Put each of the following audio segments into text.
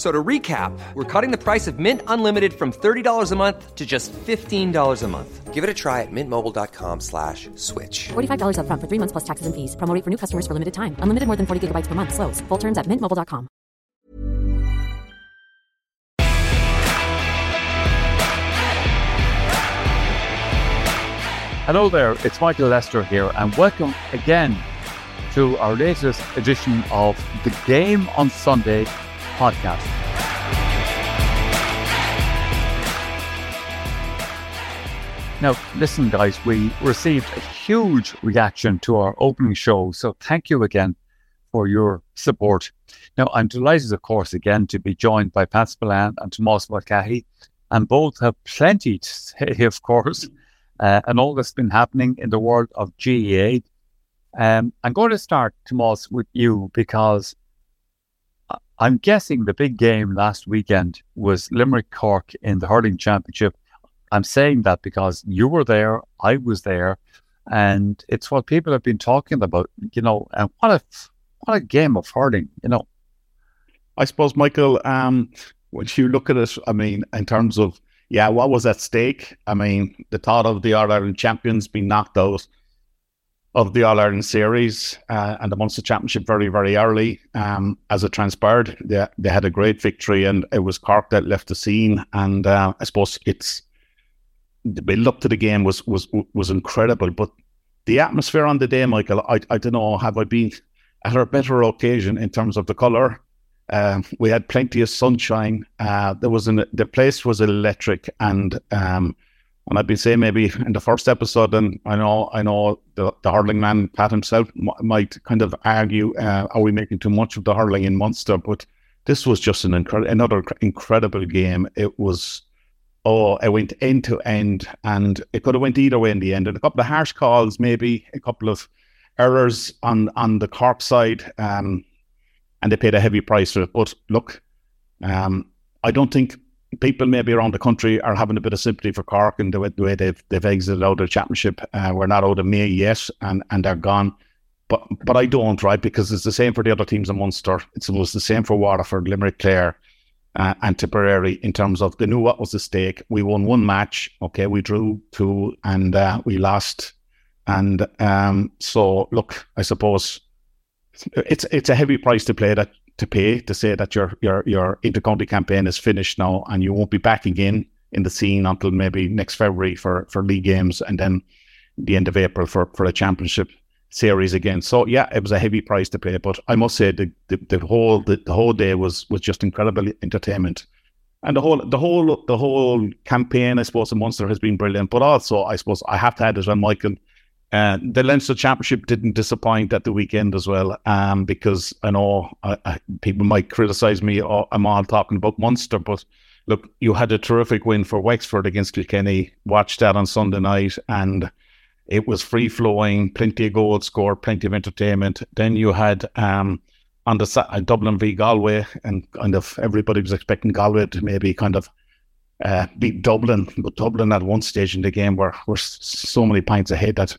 F- So to recap, we're cutting the price of Mint Unlimited from $30 a month to just $15 a month. Give it a try at mintmobile.com slash switch. $45 upfront for three months plus taxes and fees. Promo for new customers for limited time. Unlimited more than 40 gigabytes per month. Slows. Full terms at mintmobile.com. Hello there, it's Michael Lyster here, and welcome again to our latest edition of the Game on Sunday podcast. Now, listen, guys, we received a huge reaction to our opening show, so thank you again for your support. Now, I'm delighted, of course, again to be joined by Pat Spillane and Tomas Mulcahy, and both have plenty to say, of course, uh, and all that's been happening in the world of GAA. Um, I'm going to start, Tomas, with you because I'm guessing the big game last weekend was Limerick Cork in the hurling championship. I'm saying that because you were there, I was there, and it's what people have been talking about. You know, and what a what a game of hurling. You know, I suppose, Michael, um, when you look at it, I mean, in terms of, yeah, what was at stake? I mean, the thought of the All Ireland champions being knocked out of the All Ireland series uh, and the Munster Championship very, very early. Um, as it transpired, they, they had a great victory, and it was Cork that left the scene. And uh, I suppose it's the build up to the game was was was incredible, but the atmosphere on the day, Michael, I I don't know, have I been at a better occasion in terms of the colour? Um, we had plenty of sunshine. Uh, there was an the place was electric, and um, and I'd be saying maybe in the first episode, and I know I know the, the hurling man Pat himself m- might kind of argue, uh, are we making too much of the hurling in Munster? But this was just an incre- another incredible game. It was. Oh, it went end to end, and it could have went either way in the end. And a couple of harsh calls, maybe a couple of errors on on the Cork side. Um, and they paid a heavy price for it. But look, um, I don't think people maybe around the country are having a bit of sympathy for Cork and the way, the way they've they've exited out of the championship. Uh, we're not out of May yet, and and they're gone. But but I don't right because it's the same for the other teams in Munster. It's it was the same for Waterford, Limerick, Clare. Uh, and Tipperary, in terms of they knew what was the stake. We won one match, okay. We drew two, and uh, we lost. And um, so, look, I suppose it's it's a heavy price to play that to pay to say that your your your intercounty campaign is finished now and you won't be back again in the scene until maybe next February for for league games and then the end of April for for a championship series again. So yeah, it was a heavy price to pay, but I must say the the, the whole the, the whole day was was just incredible entertainment. And the whole the whole the whole campaign, I suppose, in Munster has been brilliant. But also, I suppose I have to add as well, Michael, uh, the Leinster Championship didn't disappoint at the weekend as well, um, because I know uh, uh, people might criticise me. Or I'm all talking about Munster, but look, you had a terrific win for Wexford against Kilkenny. Watched that on Sunday night, and it was free flowing, plenty of goals scored, plenty of entertainment. Then you had um, on the uh, Dublin v Galway, and kind of everybody was expecting Galway to maybe kind of uh, beat Dublin, but Dublin at one stage in the game were were so many points ahead that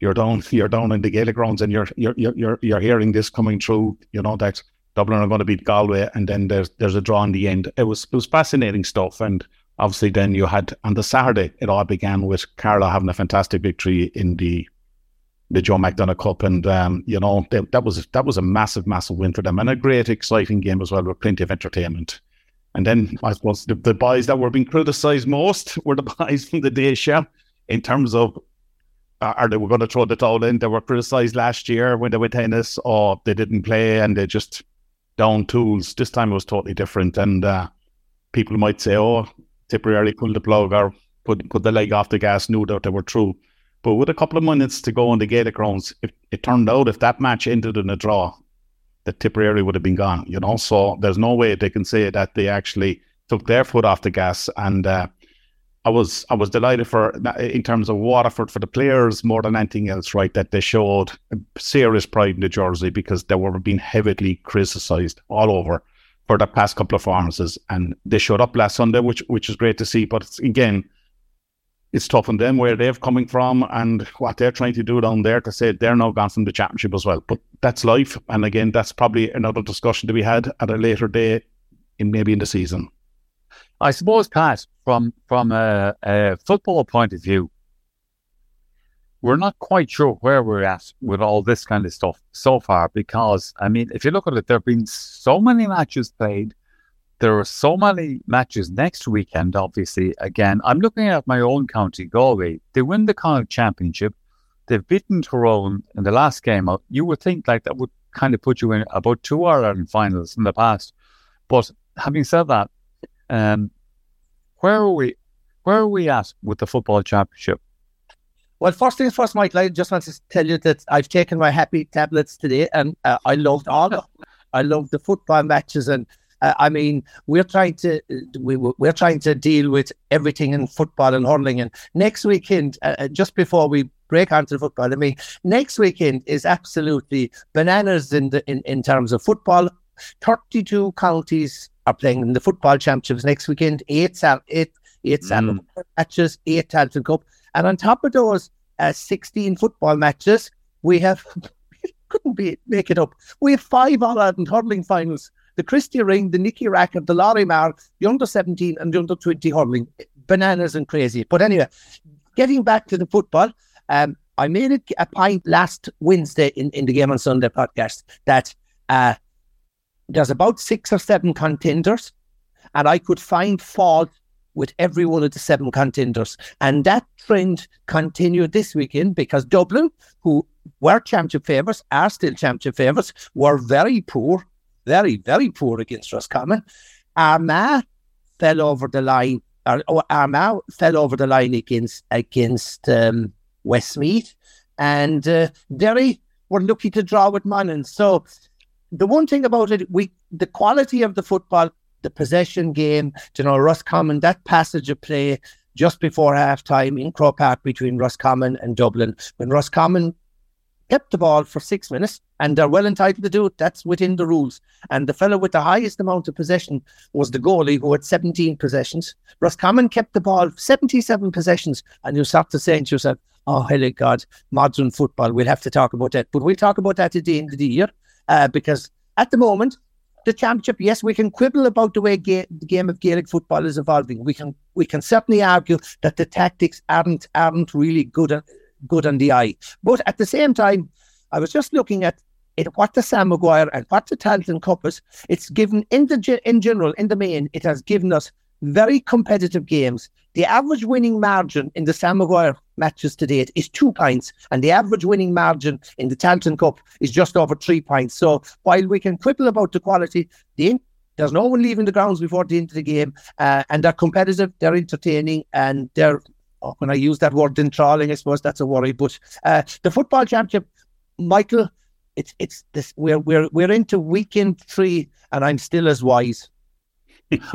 you're down you're down in the Gaelic grounds and you're you're you're you're, hearing this coming through. You know that Dublin are going to beat Galway, and then there's there's a draw in the end. It was it was fascinating stuff, and obviously then you had on the Saturday it all began with Carlow having a fantastic victory in the the Joe McDonagh Cup, and um, you know they, that was that was a massive, massive win for them, and a great, exciting game as well with plenty of entertainment. And then I suppose the, the boys that were being criticised most were the boys from the Déise in terms of uh, are they were going to throw the towel in. They were criticised last year when they went tennis, or they didn't play and they just down tools. This time it was totally different, and uh, people might say, "Oh, Tipperary pulled the plug or put put the leg off the gas, knew that they were true." But with a couple of minutes to go on the Gaelic grounds, if it turned out if that match ended in a draw, that Tipperary would have been gone. You know, so there's no way they can say that they actually took their foot off the gas. And uh, I was I was delighted for in terms of Waterford for the players more than anything else, right? That they showed serious pride in the jersey because they were being heavily criticised all over for the past couple of performances, and they showed up last Sunday, which which is great to see. But again, it's tough on them where they're coming from and what they're trying to do down there to say they're now gone from the championship as well. But that's life. And again, that's probably another discussion to be had at a later day in maybe in the season. I suppose, Pat, from from a, a football point of view, we're not quite sure where we're at with all this kind of stuff so far because I mean, if you look at it, there have been so many matches played there are so many matches next weekend, obviously. Again, I'm looking at my own county, Galway. They win the Connacht Championship. They've beaten Tyrone in the last game. You would think like that would kind of put you in about two Ireland finals in the past. But having said that, um, where are we? Where are we at with the football championship? Well, first things first, Michael. I just want to tell you that I've taken my happy tablets today, and uh, I loved all. Of, I loved the football matches and uh, I mean, we're trying to we, we're trying to deal with everything in football and hurling. And next weekend, uh, uh, just before we break onto the football, I mean, next weekend is absolutely bananas in the in, in terms of football. Thirty-two counties are playing in the football championships next weekend. Eight eight eight mm. matches, eight Tailteann Cup, and on top of those, uh, sixteen football matches. We have couldn't be make it up. We have five All Ireland hurling finals the Christy Ring, the Nicky Rackard, the Lory Meagher, the under 17 and the under 20 hurling. Bananas and crazy. But anyway, getting back to the football, um, I made it a point last Wednesday in, in the Game on Sunday podcast that uh, there's about six or seven contenders, and I could find fault with every one of the seven contenders. And that trend continued this weekend because Dublin, who were championship favourites, are still championship favourites, were very poor very, very poor against Roscommon. Armagh fell over the line, or, or Armagh fell over the line against against um, Westmeath, and uh, Derry were lucky to draw with Monaghan. So the one thing about it, we the quality of the football, the possession game, you know, Roscommon, that passage of play just before half time in Croke Park between Roscommon and Dublin, when Roscommon kept the ball for six minutes, and they're well entitled to do it. That's within the rules. And the fellow with the highest amount of possession was the goalie, who had 17 possessions. Roscommon kept the ball 77 possessions, and you start to say to yourself, "Oh, holy God, modern football. We'll have to talk about that." But we'll talk about that at the end of the year, uh, because at the moment. The championship, yes, we can quibble about the way ga- the game of Gaelic football is evolving. We can we can certainly argue that the tactics aren't aren't really good good on the eye. But at the same time, I was just looking at it, what the Sam Maguire and what the Tailteann Cup is. It's given in the in general, in the main, it has given us very competitive games. The average winning margin in the Sam Maguire matches to date is two points, and the average winning margin in the Tailteann Cup is just over three points. So while we can quibble about the quality, the there's no one leaving the grounds before the end of the game, uh, and they're competitive, they're entertaining, and they're oh, when I use that word enthralling, I suppose that's a worry. But uh, the football championship, Michael, it's it's this we're we're we're into weekend three, and I'm still as wise.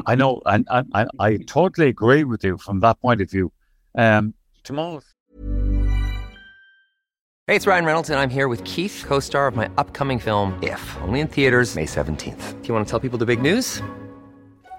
I know, and I, totally agree with you from that point of view. Um, tomorrow. Hey, it's Ryan Reynolds, and I'm here with Keith, co-star of my upcoming film. If only in theaters May seventeenth. Do you want to tell people the big news?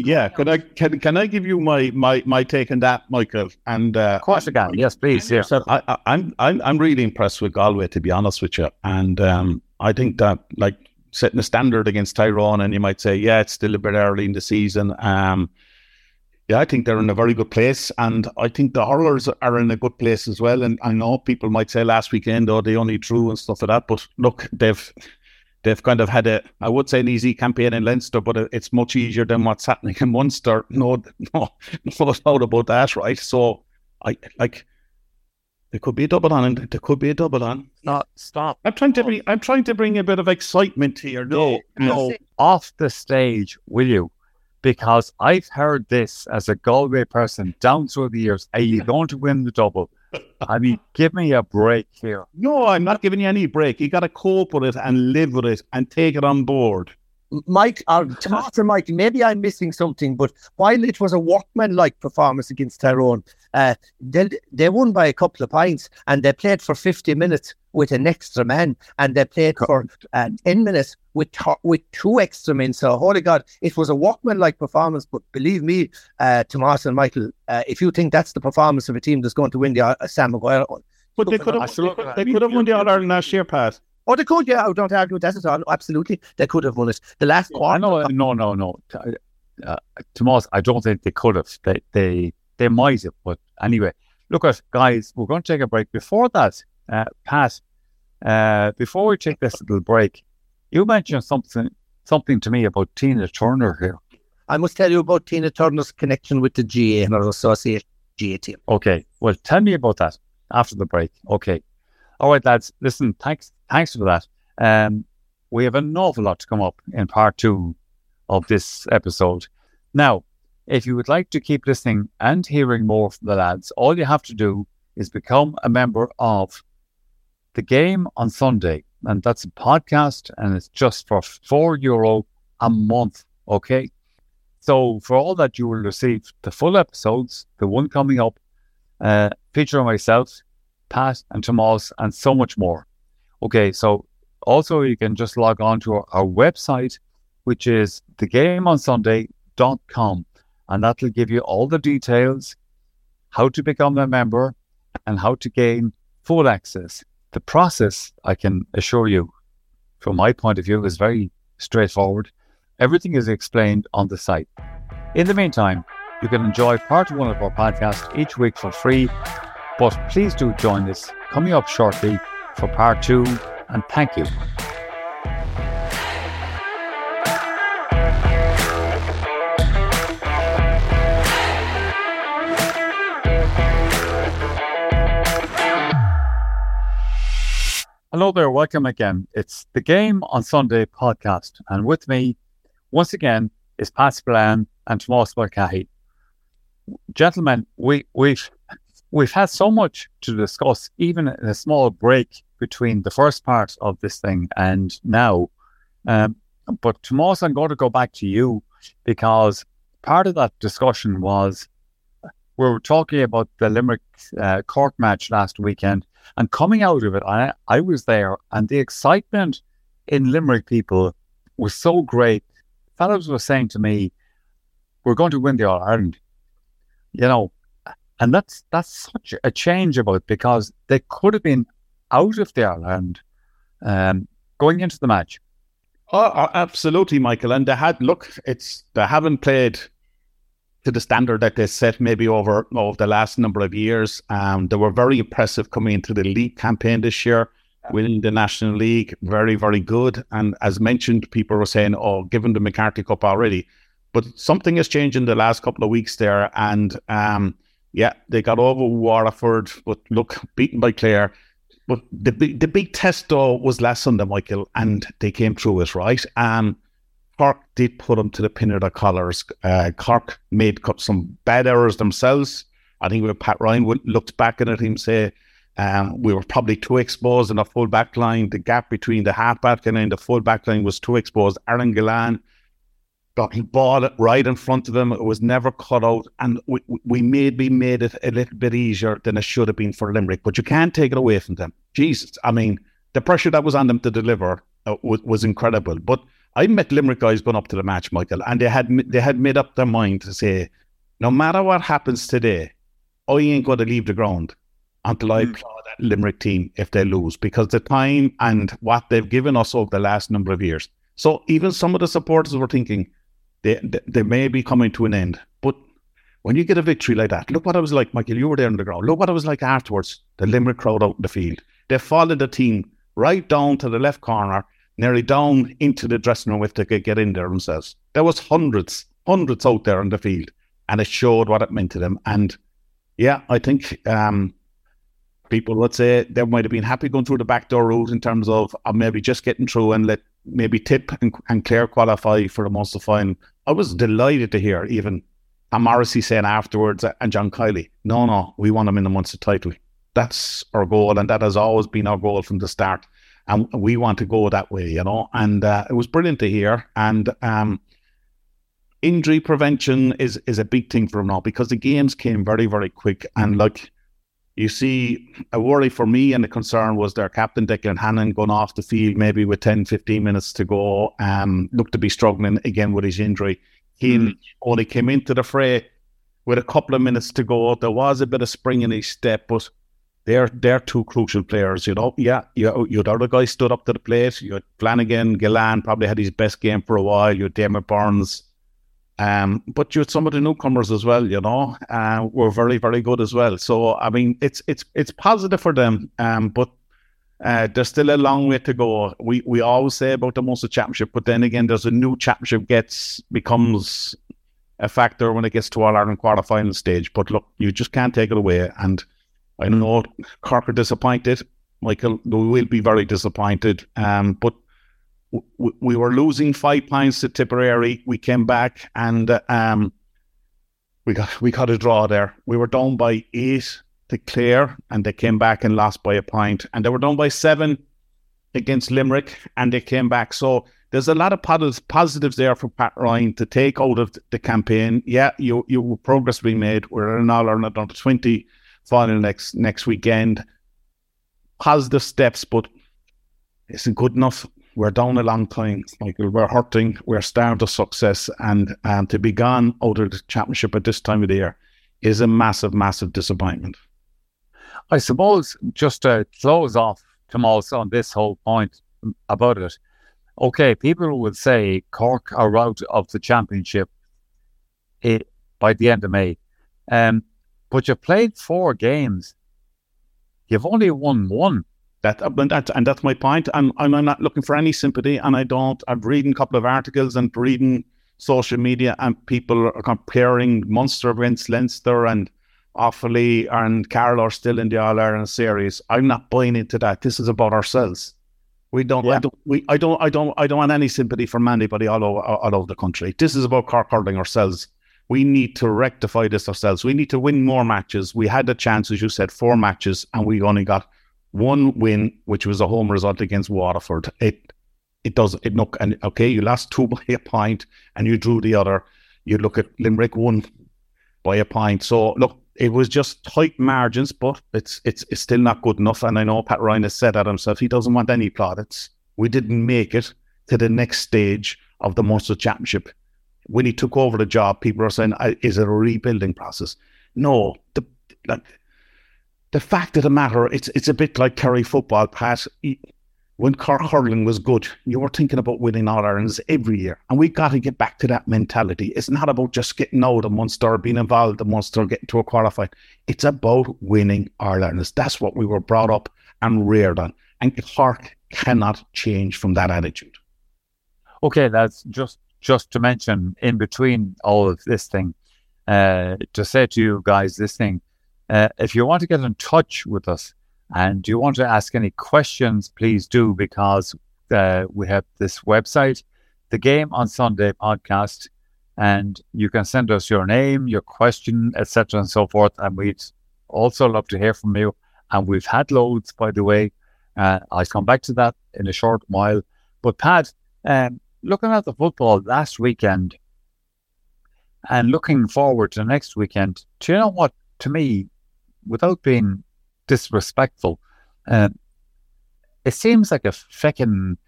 Yeah, could I can can I give you my my my take on that, Michael? And uh, Of course, again. Yes, please. Yeah. So I, I, I'm I'm I'm really impressed with Galway, to be honest with you. And um, I think that like setting a standard against Tyrone, and you might say, yeah, it's still a bit early in the season. Um, yeah, I think they're in a very good place, and I think the Hurlers are in a good place as well. And I know people might say last weekend, oh, they only drew and stuff like that, but look, they've they've kind of had a, I would say, an easy campaign in Leinster, but it's much easier than what's happening in Munster. No, no, no doubt about that, right? So, I like there could be a double on, and there could be a double on. Stop. Stop. I'm trying to bring, I'm trying to bring a bit of excitement here. No, no, off the stage, will you? Because I've heard this as a Galway person down through the years. Are you going to win the double? I mean, give me a break here. no, I'm not giving you any break. You got to cope with it and live with it and take it on board. Mike, or Tomas or Mike, maybe I'm missing something, but while it was a workman-like performance against Tyrone, uh, they, they won by a couple of points and they played for 50 minutes with an extra man and they played for uh, 10 minutes with th- with two extra men. So, holy God, it was a Walkman like performance. But believe me, uh, Tomas and Michael, uh, if you think that's the performance of a team that's going to win the uh, Sam Maguire But they could have, they could have won the All Ireland last year, Pat. Oh, they could, yeah. I don't argue with that at all. Absolutely. They could have won it. The last I quarter. know. No, no, no. T- Uh, Tomas, I don't think they could have. They, they, they might have. But anyway, look at guys. We're going to take a break. Before that, uh, Pat, uh, before we take this little break, you mentioned something, something to me about Tina Turner here. I must tell you about Tina Turner's connection with the GAA and her associate GAA team. Okay. Well, tell me about that after the break. Okay. All right, lads. Listen, thanks, thanks for that. Um, we have an awful lot to come up in part two of this episode. Now, if you would like to keep listening and hearing more from the lads, all you have to do is become a member of the game on Sunday, and that's a podcast, and it's just for four euro a month. Okay. So for all that, you will receive the full episodes, the one coming up, uh, featuring myself, Pat, and Tomas, and so much more. Okay, so also you can just log on to our, our website, which is thegameonsunday.com, and that'll give you all the details, how to become a member, and how to gain full access. The process, I can assure you, from my point of view, is very straightforward. Everything is explained on the site. In the meantime, you can enjoy part one of our podcast each week for free, but please do join us coming up shortly for part two, and thank you. Hello there, welcome again. It's the Game on Sunday podcast, and with me, once again, is Pat Spillane and Tomas Mulcahy. Gentlemen, we, we've we've had so much to discuss, even in a small break between the first part of this thing and now. Um, but Tomas, I'm going to go back to you because part of that discussion was we were talking about the Limerick uh, match last weekend, and coming out of it, I, I was there, and the excitement in Limerick people was so great. Fellows were saying to me, "We're going to win the All Ireland," you know, and that's that's such a change about because they could have been out of the All Ireland um, going into the match. Oh, absolutely, Michael. And they had look, it's they haven't played to the standard that they set maybe over, over the last number of years. Um, they were very impressive coming into the league campaign this year, winning the National League. Very, very good. And as mentioned, people were saying, oh, given the McCarthy Cup already. But something has changed in the last couple of weeks there. And um, yeah, they got over Waterford, but look, beaten by Clare. But the big, the big test though was last Sunday, Michael, and they came through it, right? Um, Cork did put them to the pin of their collars. Uh, Cork made some bad errors themselves. I think when Pat Ryan looked back at it, him say, um, we were probably too exposed in the full back line. The gap between the half back line and the full back line was too exposed. Aaron Gillane got the ball right in front of them. It was never cut out. And we, we maybe made it a little bit easier than it should have been for Limerick. But you can't take it away from them. Jesus. I mean, the pressure that was on them to deliver uh, was, was incredible. But I met Limerick guys going up to the match, Michael, and they had they had made up their mind to say, no matter what happens today, I ain't going to leave the ground until I mm. applaud that Limerick team if they lose, because the time and what they've given us over the last number of years. So even some of the supporters were thinking they, they, they may be coming to an end, but when you get a victory like that, look what I was like, Michael. You were there on the ground. Look what I was like afterwards. The Limerick crowd out in the field. They followed the team right down to the left corner nearly down into the dressing room if they could get in there themselves. There was hundreds, hundreds out there on the field, and it showed what it meant to them. And yeah, I think um, people would say they might have been happy going through the back door route in terms of uh, maybe just getting through and let maybe Tip and, and qualify for the Munster final. I was delighted to hear even Tom Morrissey saying afterwards and John Kiely, no, no, we want them in the Munster title. That's our goal, and that has always been our goal from the start and we want to go that way, you know. And uh, it was brilliant to hear. And um, injury prevention is is a big thing for them now because the games came very very quick. And like you see, a worry for me and the concern was their captain Declan Hannon going off the field maybe with 10, 15 minutes to go. Um, looked to be struggling again with his injury. He mm. only came into the fray with a couple of minutes to go. There was a bit of spring in his step, but they're they're two crucial players. You know, yeah, you you other guys stood up to the plate. You had Flanagan, Gillane probably had his best game for a while. You had Diarmaid Byrnes, um, but you had some of the newcomers as well. You know, uh, were very very good as well. So I mean, it's it's it's positive for them. Um, but uh, there's still a long way to go. We we always say about the Munster Championship, but then again, there's a new championship gets becomes a factor when it gets to All Ireland quarter final stage. But look, you just can't take it away and I know Cork are disappointed. Michael, we will be very disappointed. Um, but w- we were losing five points to Tipperary. We came back and uh, um, we got we got a draw there. We were down by eight to Clare, and they came back and lost by a point. And they were down by seven against Limerick, and they came back. So there's a lot of positives there for Pat Ryan to take out of the campaign. Yeah, you you progress being made. We're in all Ireland under twenty final next next weekend. Positive steps, but isn't good enough. We're down a long time. We're hurting. We're starved of success, and and to be gone out of the championship at this time of the year is a massive, massive disappointment. I suppose just to close off, Tomas, on this whole point about it. Okay, people would say Cork are out of the championship it, eh, by the end of May. Um, but you played four games. You've only won one. That, uh, and, that, and that's my point. I'm, I'm not looking for any sympathy, and I don't. I'm reading a couple of articles and reading social media, and people are comparing Munster against Leinster and Offaly and Carlow are still in the All Ireland series. I'm not buying into that. This is about ourselves. We don't, yeah. I don't, we, I don't, I don't, I don't want any sympathy from anybody all over, all over the country. This is about Cork hurling ourselves we need to rectify this ourselves. We need to win more matches. We had a chance, as you said, four matches, and we only got one win, which was a home result against Waterford. It it does it look and okay, you lost two by a point and you drew the other. You look at Limerick one by a point. So look, it was just tight margins, but it's it's it's still not good enough. And I know Pat Ryan has said that himself. He doesn't want any plaudits. We didn't make it to the next stage of the Munster Championship when he took over the job, people are saying, "Is it a rebuilding process?" No, the like the fact of the matter, it's it's a bit like Kerry football, Pat. when Cork hurling was good, you were thinking about winning All Irelands every year. And we got to get back to that mentality. It's not about just getting out of Munster, being involved in Munster, getting to a qualified. It's about winning All Irelands. That's what we were brought up and reared on. And Cork cannot change from that attitude. Okay, that's just just to mention in between all of this thing, uh, to say to you guys listening, uh, if you want to get in touch with us, and you want to ask any questions, please do, because uh, we have this website, the Game on Sunday podcast, and you can send us your name, your question, etc., and so forth. And we'd also love to hear from you. And we've had loads, by the way. Uh, I'll come back to that in a short while. But Pat, um, looking at the football last weekend and looking forward to next weekend, do you know what? To me, without being disrespectful. Uh, it seems like a fucking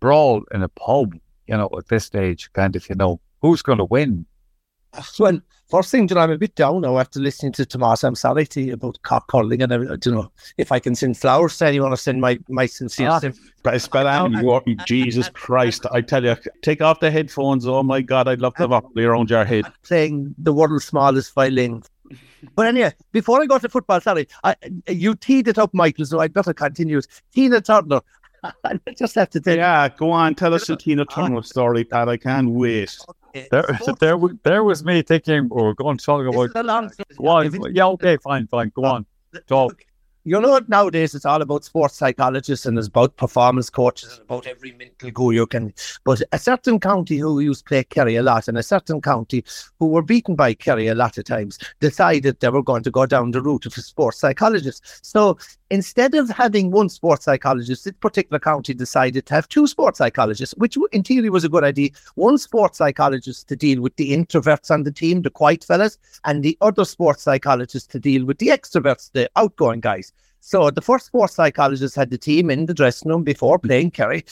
brawl in a pub, you know, at this stage, kind of, you know, who's going to win? Well, first thing, you know, I'm a bit down now after listening to Tomas. I'm sorry to you about Cork hurling and everything. You know, if I can send flowers to anyone, I send my my sincere. Ah, but Jesus Christ! I tell you, take off the headphones. Oh my God, I'd love to have a around your head. Playing the world's smallest violin but anyway, before I go to football, sorry, I, you teed it up, Michael, so I'd better continue. Tina Turner. I just have to tell Yeah, go on. Tell us the Tina Turner story, Pat. I can't wait. There, there, there was me thinking, oh, we're going to talk about. Go on. Yeah, okay, fine, fine. Go on. Talk you know nowadays it's all about sports psychologists and it's about performance coaches and about every mental you can but a certain county who used to play Kerry a lot and a certain county who were beaten by Kerry a lot of times decided they were going to go down the route of a sports psychologist. So instead of having one sports psychologist this particular county decided to have two sports psychologists which in theory was a good idea. One sports psychologist to deal with the introverts on the team the quiet fellas and the other sports psychologist to deal with the extroverts the outgoing guys so the first sports psychologist had the team in the dressing room before playing Kerry.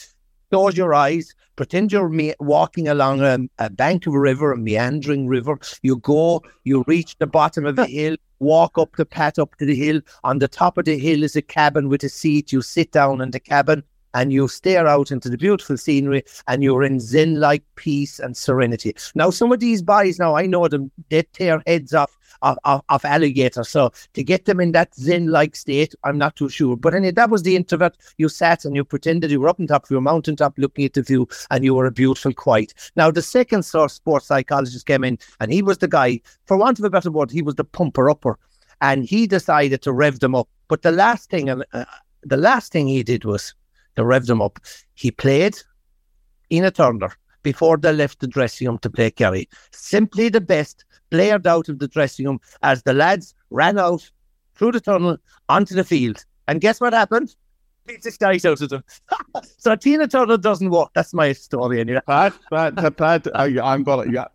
Close your eyes, pretend you're me- walking along a, a, bank of a river, a meandering river. You go, you reach the bottom of the hill, walk up the path up to the hill. On the top of the hill is a cabin with a seat. You sit down in the cabin and you stare out into the beautiful scenery and you're in zen like peace and serenity. Now, some of these boys, now I know them, they tear heads off of, of, of alligators. So to get them in that zen like state, I'm not too sure. But anyway, that was the introvert. You sat and you pretended you were up on top of your mountaintop looking at the view and you were a beautiful quiet. Now, the second sort sports psychologist came in and he was the guy, for want of a better word, he was the pumper upper. And he decided to rev them up. But the last thing, uh, the last thing he did was to rev them up. He played Tina Turner before they left the dressing room to play Kerry. Simply the best, blared out of the dressing room as the lads ran out through the tunnel onto the field. And guess what happened? Beat the out of them. so Tina Turner doesn't work. That's my story anyway. Pat, Pat, Pat, I, am gonna, yeah.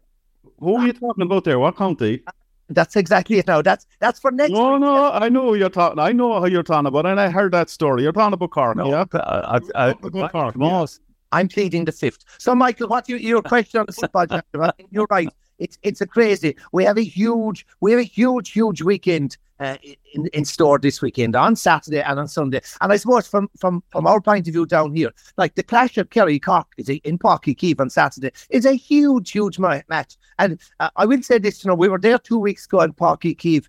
Who are you talking about there? What county? That's exactly it now. That's that's for next. No, week. no, I know you're talking. I know how you're talking about, and I heard that story. You're talking about Cork, no, yeah? I, I, I, Cork, yeah. I'm pleading the fifth. So, Michael, what you, your question on the football? you're right. It's it's a crazy. We have a huge we have a huge huge weekend uh, in, in store this weekend on Saturday and on Sunday. And I suppose from from from our point of view down here, like the clash of Kerry Cork is a, in Páirc Uí on Saturday is a huge huge match. And uh, I will say this, you know, we were there two weeks ago in Páirc Uí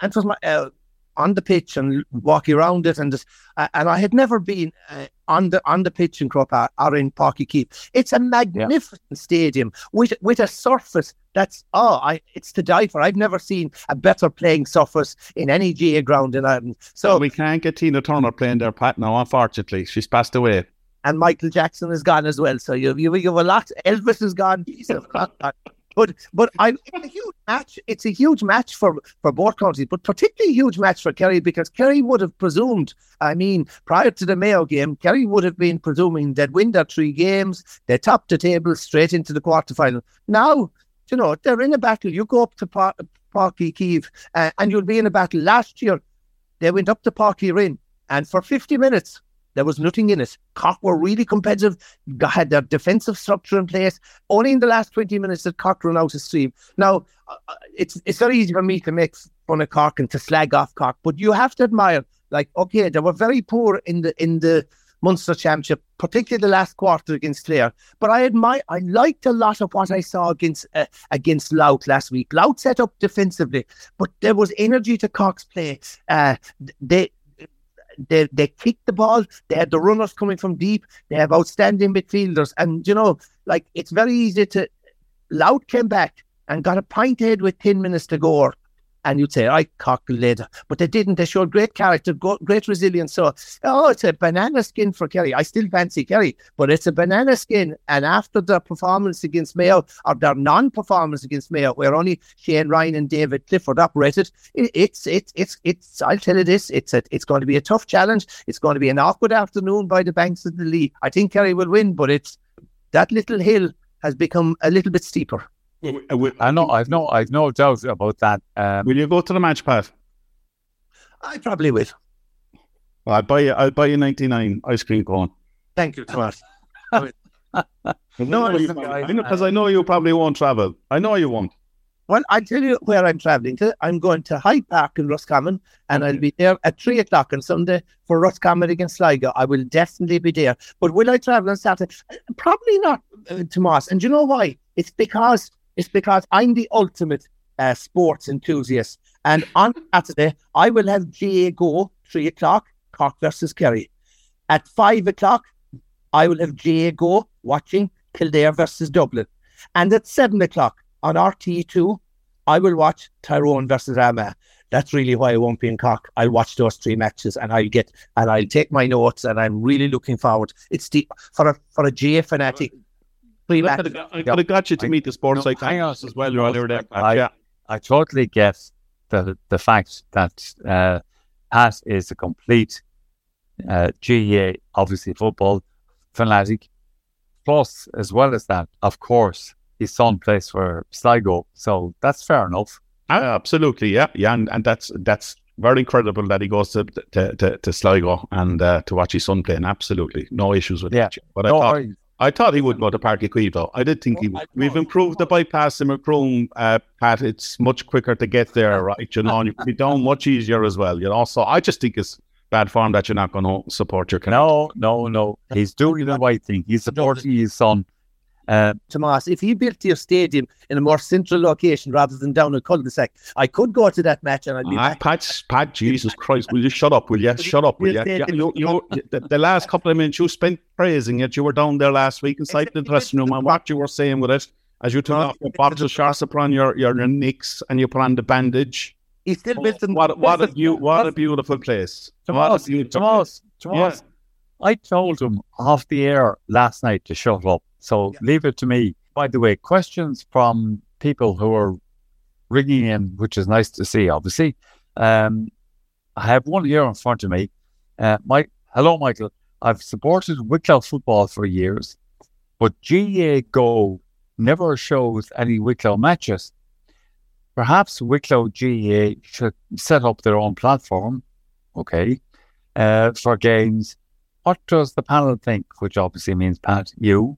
and it was my. Uh, on the pitch and walking around it, and just, uh, and I had never been uh, on the on the pitch in Croke or in Uí Chaoimh. It's a magnificent yeah. stadium with with a surface that's oh, I it's to die for. I've never seen a better playing surface in any GAA ground in Ireland. So we can't get Tina Turner playing there, Pat. Now, unfortunately, she's passed away. And Michael Jackson is gone as well. So you you, you have a lot. Elvis is gone. But but I it's a huge match. It's a huge match for for both counties, but particularly a huge match for Kerry because Kerry would have presumed. I mean, prior to the Mayo game, Kerry would have been presuming they'd win their three games, they top the table straight into the quarter final. Now, you know, they're in a battle. You go up to Páirc Uí Chaoimh, uh, and you'll be in a battle. Last year, they went up to Uí Rinn, and for 50 minutes, there was nothing in it. Cork were really competitive, had their defensive structure in place. Only in the last 20 minutes did Cork run out of steam. Now, uh, uh, it's it's very easy for me to make fun of Cork and to slag off Cork, but you have to admire, like, okay, they were very poor in the in the Munster Championship, particularly the last quarter against Clare. But I admire, I liked a lot of what I saw against uh, against Louth last week. Louth set up defensively, but there was energy to Cork's play. Uh, they they they kicked the ball. They had the runners coming from deep. They have outstanding midfielders, and you know, like it's very easy to. Louth came back and got a pint ahead with ten minutes to go, and you'd say, I calculated. But they didn't. They showed great character, great resilience. So, oh, it's a banana skin for Kerry. I still fancy Kerry, but it's a banana skin. And after their performance against Mayo, or their non performance against Mayo, where only Shane Ryan and David Clifford operated, it, it's, it's, it's, it's, I'll tell you this, it's, a, it's going to be a tough challenge. It's going to be an awkward afternoon by the banks of the Lee. I think Kerry will win, but it's that little hill has become a little bit steeper. I know, I've no, I've no doubt about that. Um, will you go to the match, Pat? I probably will. Well, I'll buy you. I'll buy you ninety nine ice cream cone. Thank you, Thomas. no, because I know you probably won't travel. I know you won't. Well, I'll tell you where I'm travelling to. I'm going to Hyde Park in Roscommon, and I'll be there at three o'clock on Sunday for Roscommon against Sligo. I will definitely be there. But will I travel on Saturday? Probably not, uh, Tomas. And you know why? It's because it's because I'm the ultimate uh, sports enthusiast. And on Saturday, I will have GAA Go, 3 o'clock, Cork versus Kerry. At 5 o'clock, I will have GAA Go watching Kildare versus Dublin. And at 7 o'clock on RTE2, I will watch Tyrone versus Armagh. That's really why I won't be in Cork. I'll watch those three matches and I'll get and I'll take my notes and I'm really looking forward. It's the for a for a GAA fanatic I could have got you to meet the sports no, psychologist as well while you were there. I, yeah. I totally get the the fact that uh, Pat is a complete uh, GAA, obviously football fanatic. Plus, as well as that, of course, his son plays for Sligo, so that's fair enough. Uh, absolutely, yeah, yeah, and, and that's that's very incredible that he goes to to, to, to Sligo and uh, to watch his son playing. Absolutely, no issues with yeah. that. But no, I thought, I thought he would go to Uí though. I did think he would. We've improved the bypass in Macroom, uh, Pat. It's much quicker to get there, right? You know, and you can be down much easier as well, you know. So I just think it's bad form that you're not going to support your Connect. No, no, no. He's doing the right thing. He's supporting his son. Uh, Tomas, if he built your stadium in a more central location rather than down a cul-de-sac, I could go to that match and I'd be ah, Pat, Pat, Jesus Christ, will you shut up, will you? Shut up, will you? you, you, you the, the, last couple of minutes you spent praising it. You were down there last week inside the dressing room and what you were saying with it as you took off your bottle of upon your, your, your nicks and you put on the bandage. He still oh, built what, what, a, you, what a beautiful place. Tomas, Tomas, Tomas. I told him off the air last night to shut up. So yeah. leave it to me. By the way, questions from people who are ringing in, which is nice to see, obviously. Um, I have one here in front of me. Uh, Mike, hello, Michael. I've supported Wicklow football for years, but GAA Go never shows any Wicklow matches. Perhaps Wicklow GAA should set up their own platform, okay, uh, for games. What does the panel think? Which obviously means Pat, you,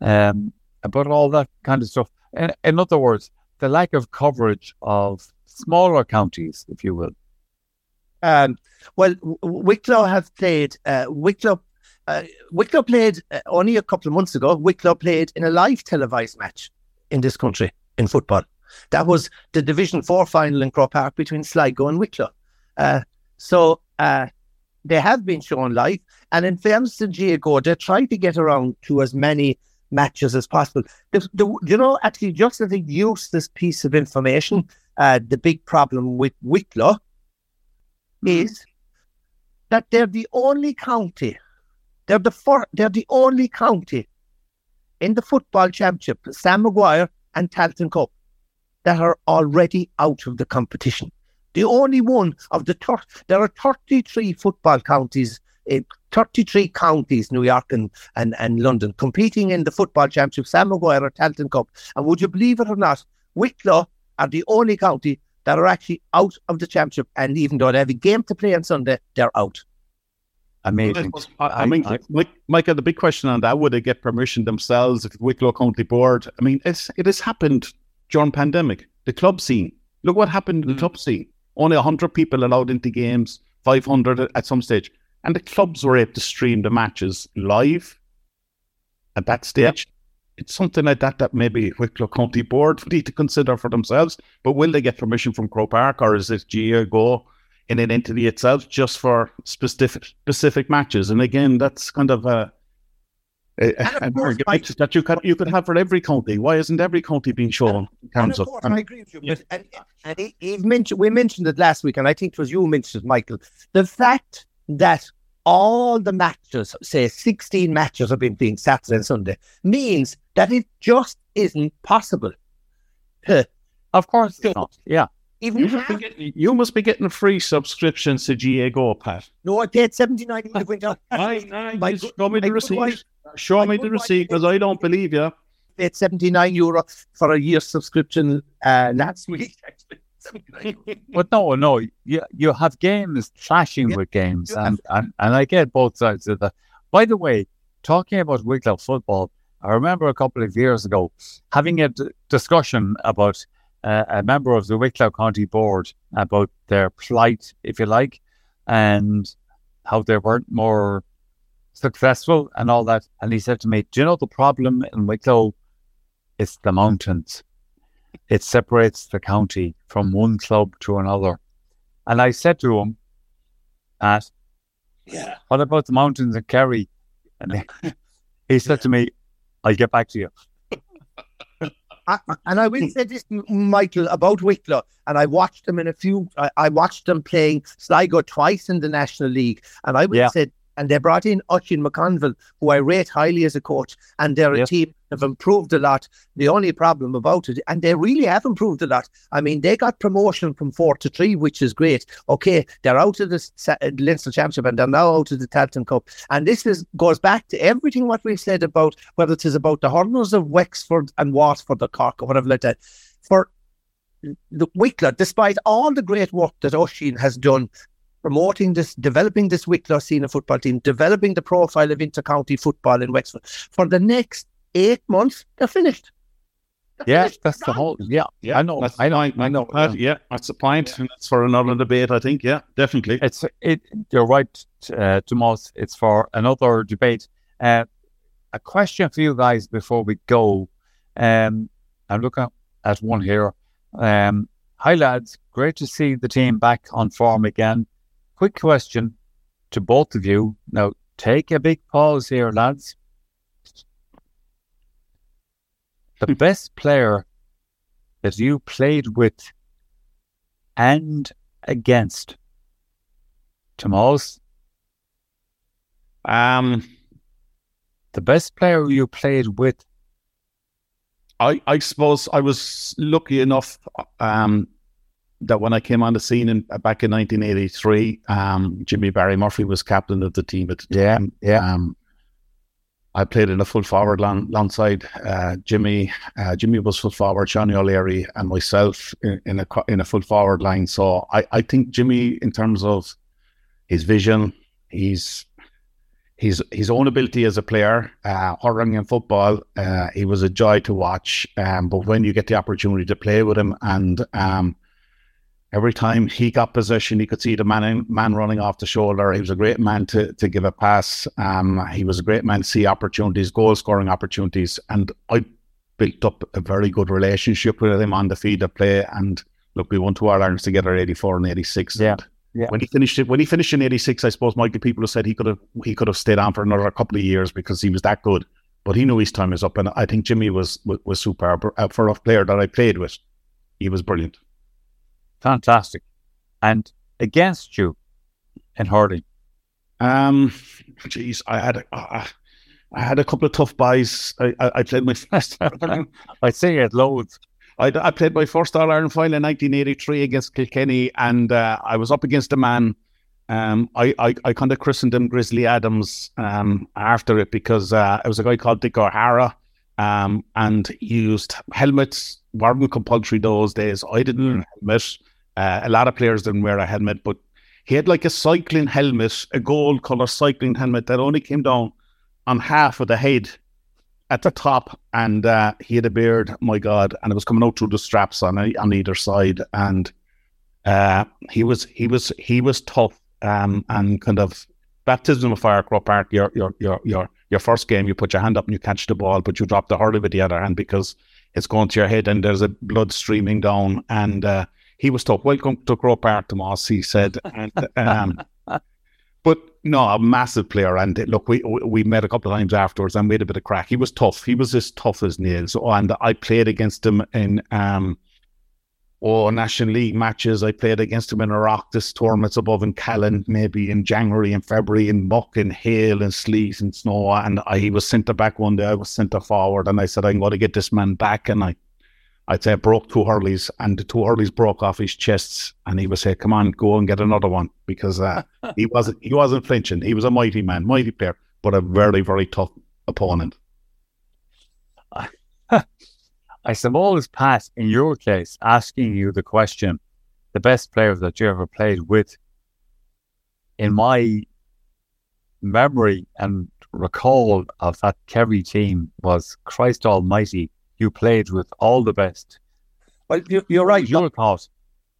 um, about all that kind of stuff. In, in other words, the lack of coverage of smaller counties, if you will. Um, well, Wicklow have played. Uh, Wicklow, uh, Wicklow played uh, only a couple of months ago. Wicklow played in a live televised match in this country in football. That was the Division Four final in Croke Park between Sligo and Wicklow. Uh, so uh, they have been shown live, and in fairness to GAA Go, they try to get around to as many matches as possible. The, the, you know, actually, just as a useless piece of information, uh, the big problem with Wicklow mm-hmm. is that they're the only county, they're the for, they're the only county in the football championship, Sam Maguire and Tailteann Cup, that are already out of the competition. The only one of the thir- there are 33 football counties in 33 counties, New York and, and, and London, competing in the football championship, Sam Maguire or Tailteann Cup. And would you believe it or not, Wicklow are the only county that are actually out of the championship. And even though they have a game to play on Sunday, they're out. Amazing. I, I, mean, I, Michael, the big question on that would they get permission themselves if Wicklow County Board? I mean, it's it has happened during pandemic. The club scene. Look what happened in the mm. club scene. Only hundred people allowed into games, five hundred at some stage and the clubs were able to stream the matches live at that stage. It's something like that that maybe Wicklow County Board need to consider for themselves. But will they get permission from Croke Park or is it GAA Go in an entity itself just for specific specific matches? And again, that's kind of a, a, a an argument that you could you could have for every county. Why isn't every county being shown in terms of? of I agree with you. But, and, and he, he mentioned we mentioned it last week, and I think it was you mentioned, Michael. The fact that all the matches, say 16 matches have been played Saturday and Sunday, means that it just isn't possible. of course it's not. Yeah. Even you, must getting, you must be getting free subscriptions to GAA Go, Pat. No, I paid 79 euro went up. my, show me the receipt. Show me the receipt because I don't believe you. Paid 79 euro for a year subscription uh, last week, actually. but no, no, you you have games clashing yeah. with games, and, and and I get both sides of that. By the way, talking about Wicklow football, I remember a couple of years ago having a d- discussion about uh, a member of the Wicklow County Board about their plight, if you like, and how they weren't more successful and all that. And he said to me, "Do you know the problem in Wicklow? It's the mountains." it separates the county from one club to another. And I said to him, Pat, yeah. what about the mountains in Kerry? And he said to me, I'll get back to you. I, and I will say this, Michael, about Wicklow, and I watched them in a few. I, I watched them playing Sligo twice in the National League, and I would yeah. say and they brought in Oisin McConville, who I rate highly as a coach, and they're a team have improved a lot. The only problem about it, and they really have improved a lot. I mean, they got promotion from four to three, which is great. Okay, they're out of the uh, Leinster Championship and they're now out of the Tailteann Cup. And this is goes back to everything what we've said about whether it is about the Hurlers of Wexford and Waterford or Cork or whatever like that. For the Wicklow, despite all the great work that Oisin has done promoting this, developing this Wicklow senior football team, developing the profile of intercounty football in Wexford. For the next eight months, they're finished. They're yeah, finished. that's the whole. Yeah, yeah, I know. That's I know. Point, I know. Yeah. yeah, that's the point. Yeah. And that's for another debate, I think. Yeah, definitely. It's it. You're right, uh, Tomas. It's for another debate. Uh, a question for you guys before we go. Um, I'm looking at one here. Um, hi lads, great to see the team back on form again quick question to both of you. Now, take a big pause here, lads. The best player that you played with and against, Tomas? Um, the best player you played with. I, I suppose I was lucky enough um, that when I came on the scene in, back in 1983, um, Jimmy Barry Murphy was captain of the team at the yeah, time. Yeah, um, I played in a full forward long, alongside uh, Jimmy. Uh, Jimmy was full forward, Seánie O'Leary, and myself in, in, a in a full forward line. So I, I think Jimmy, in terms of his vision, his his his own ability as a player, uh, hurling in football, uh, he was a joy to watch. Um, but when you get the opportunity to play with him and um, every time he got possession, he could see the man man running off the shoulder. He was a great man to to give a pass. Um, he was a great man to see opportunities, goal scoring opportunities, and I built up a very good relationship with him on the field of play. And look, we won two Irelands together, eighty four and eighty six. Yeah. Yeah. When he finished it, when he finished in '86, I suppose Michael people have said he could have he could have stayed on for another couple of years because he was that good. But he knew his time was up, and I think Jimmy was was, was superb uh, for a player that I played with. He was brilliant. Fantastic. And against you in hurling? Um, geez, I had a, uh, I had a couple of tough buys. I, I, I played my first. I'd say it loads. I, I played my first All Ireland final in 1983 against Kilkenny, and uh, I was up against a man. Um, I, I, I kind of christened him Grizzly Adams um, after it because uh, it was a guy called Dick O'Hara, um, and he used helmets, weren't compulsory those days. I didn't helmet. Uh, a lot of players didn't wear a helmet, but he had like a cycling helmet, a gold color cycling helmet that only came down on half of the head at the top, and uh, he had a beard. My God, and it was coming out through the straps on on either side, and uh, he was he was he was tough um, and kind of baptism of fire, Croke Park. Your your your your your first game, you put your hand up and you catch the ball, but you drop the hurley with the other hand because it's going to your head and there's a blood streaming down. And uh, he was tough. Welcome to Croke Park, Tomas. He said, and, um, but no, a massive player. And look, we we met a couple of times afterwards and made a bit of crack. He was tough. He was as tough as nails. And I played against him in um, oh, National League matches. I played against him in Oireachtas tournaments above in Callan, maybe in January and February, in muck and hail and sleet and snow. And I, he was centre back one day. I was centre forward, and I said, I'm going to get this man back. And I, I'd say I broke two hurleys, and the two hurleys broke off his chests. And he would say, "Come on, go and get another one," because uh, he wasn't he wasn't flinching. He was a mighty man, mighty player, but a very very tough opponent. I suppose, Pat, in your case, asking you the question, the best player that you ever played with, in my memory and recall of that Kerry team was Christ Almighty. You played with all the best. Well, you, you're right. Your thought.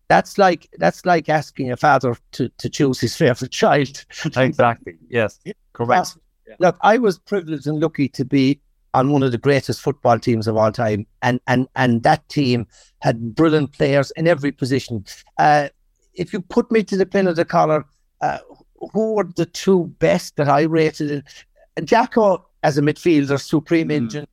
That's like that's like asking a father to, to choose his favorite child. exactly. Yes. Correct. Look, I was privileged and lucky to be on one of the greatest football teams of all time, and and and that team had brilliant players in every position. Uh, if you put me to the pin of the collar, uh, who were the two best that I rated? Jacko as a midfielder, supreme mm. engine,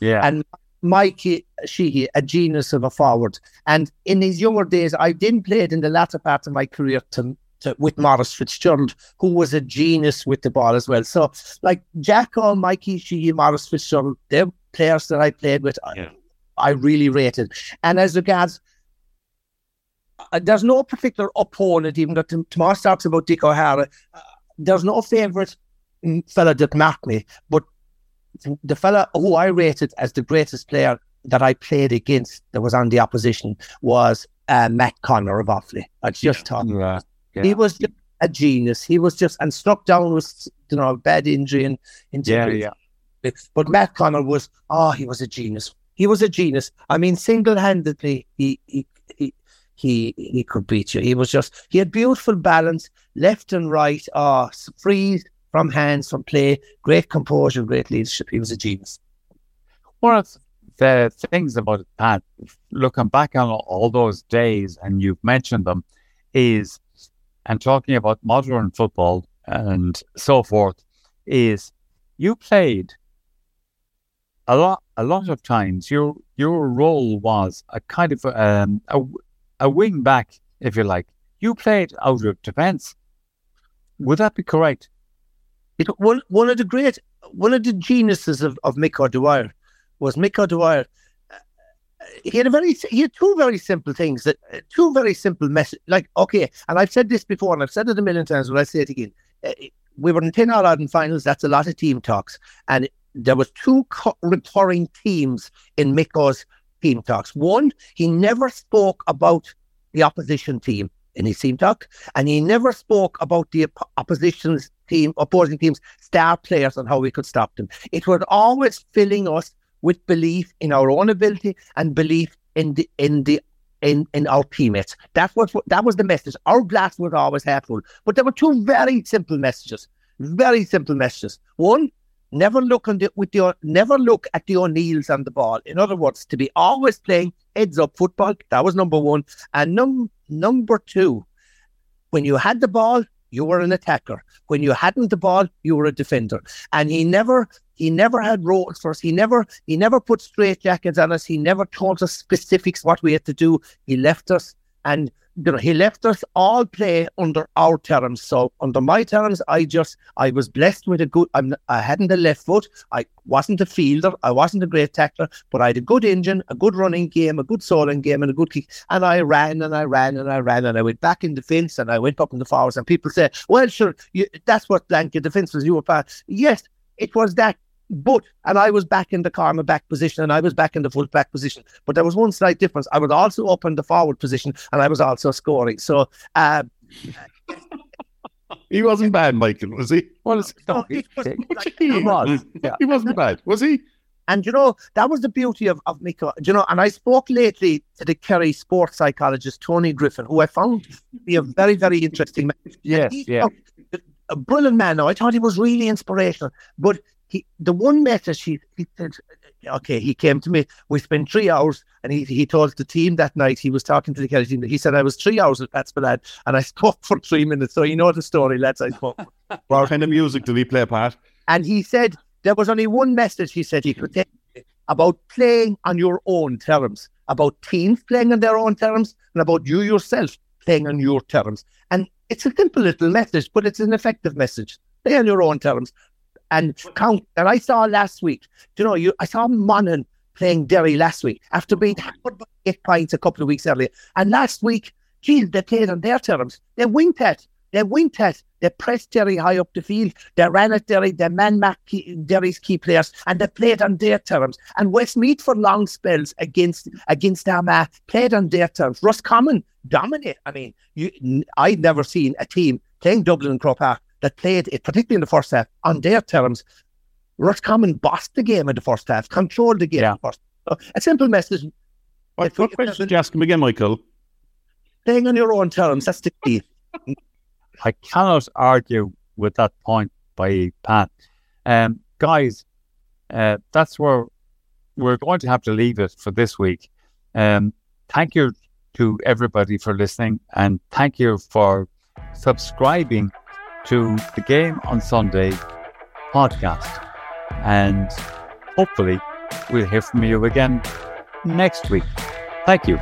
yeah, and Mikey Sheehy, a genius of a forward. And in his younger days, I didn't play it in the latter part of my career to to, with Maurice Fitzgerald, who was a genius with the ball as well. So, like Jacko Mikey Sheehy, Maurice Fitzgerald, they're players that I played with. Yeah. I, I really rated. And as regards, uh, there's no particular opponent, even though Tomas talks about Dick O'Hara. Uh, there's no favourite fella that marked me, but the fella who I rated as the greatest player that I played against that was on the opposition was uh, Matt Connor of Offaly. I just yeah. thought yeah. Yeah. He was just a genius. He was just and struck down with you know a bad injury and injury. Yeah, yeah. But Matt Connor was oh, he was a genius. He was a genius. I mean, single handedly, he he he he he could beat you. He was just he had beautiful balance, left and right, ah, oh, free from hands, from play, great composure, great leadership. He was a genius. One of the things about Pat, looking back on all those days, and you've mentioned them, is and talking about modern football and so forth is you played a lot a lot of times your your role was a kind of um, a, a wing back if you like you played out of defense would that be correct it, one one of the great one of the geniuses of, of Mick O'Dwyer was Mick O'Dwyer. He had a very he had two very simple things that two very simple message like okay and i've said this before and i've said it a million times but i say it again. Uh, we were in 10 all in finals that's a lot of team talks and there was two co- recurring themes in Micko's team talks. One he never spoke about the opposition team in his team talk and he never spoke about the op- opposition's team opposing team's star players and how we could stop them it was always filling us with belief in our own ability and belief in the in the in, in our teammates. That was that was the message. Our glass was always half full. But there were two very simple messages. Very simple messages. One, never look on the, with the never look at the O'Neills on the ball. In other words, to be always playing heads up football. That was number one. And num- number two, when you had the ball, you were an attacker. When you hadn't the ball, you were a defender. And he never he never had roles for us. He never he never put straight jackets on us. He never told us specifics what we had to do. He left us and you know, he left us all play under our terms. So under my terms, I just I was blessed with a good. I'm, I hadn't a left foot. I wasn't a fielder. I wasn't a great tackler, but I had a good engine, a good running game, a good soloing game, and a good kick. And I ran and I ran and I ran and I went back in defence and I went up in the forwards. And people say, "Well, sure, you, that's what blanket defence was. You were part." Yes, it was that but, and I was back in the corner back position and I was back in the full back position. But there was one slight difference. I was also up in the forward position and I was also scoring. So, uh, he wasn't bad, Michael, was he? Well, it's no, he, was, he, was. Yeah. he wasn't bad, was he? And you know, that was the beauty of, of Micko. You know, and I spoke lately to the Kerry sports psychologist, Tony Griffin, who I found to be a very, very interesting man. Yes, yeah. a brilliant man. Now I thought he was really inspirational. But he, the one message he, he said, okay, he came to me. We spent three hours, and he, he told the team that night. He was talking to the Kerry team. He said I was three hours at Pat's and I spoke for three minutes. So you know the story, lads. I spoke. what kind of music did he play, Pat? And he said there was only one message he said he could take about playing on your own terms, about teams playing on their own terms, and about you yourself playing on your terms. And it's a simple little message, but it's an effective message. Play on your own terms and count. that I saw last week, Do you know, you I saw Monaghan playing Derry last week after oh, being hammered by eight points a couple of weeks earlier. And last week, geez, they played on their terms. They winked at, they winked at, they pressed Derry high up the field. They ran at Derry, they man marked Derry's key players, and they played on their terms. And Westmeath for long spells against against Armagh played on their terms. Roscommon dominate. I mean, you, I'd never seen a team playing Dublin and Croke Park that played it, particularly in the first half, on their terms. Roscommon bossed the game in the first half, controlled the game yeah. first. So a simple message. What, what question did you ask him again, Michael? Playing on your own terms, that's the key. I cannot argue with that point by Pat. Um, guys, uh, that's where we're going to have to leave it for this week. Um, thank you to everybody for listening, and thank you for subscribing to the Game on Sunday podcast. And hopefully, we'll hear from you again next week. Thank you.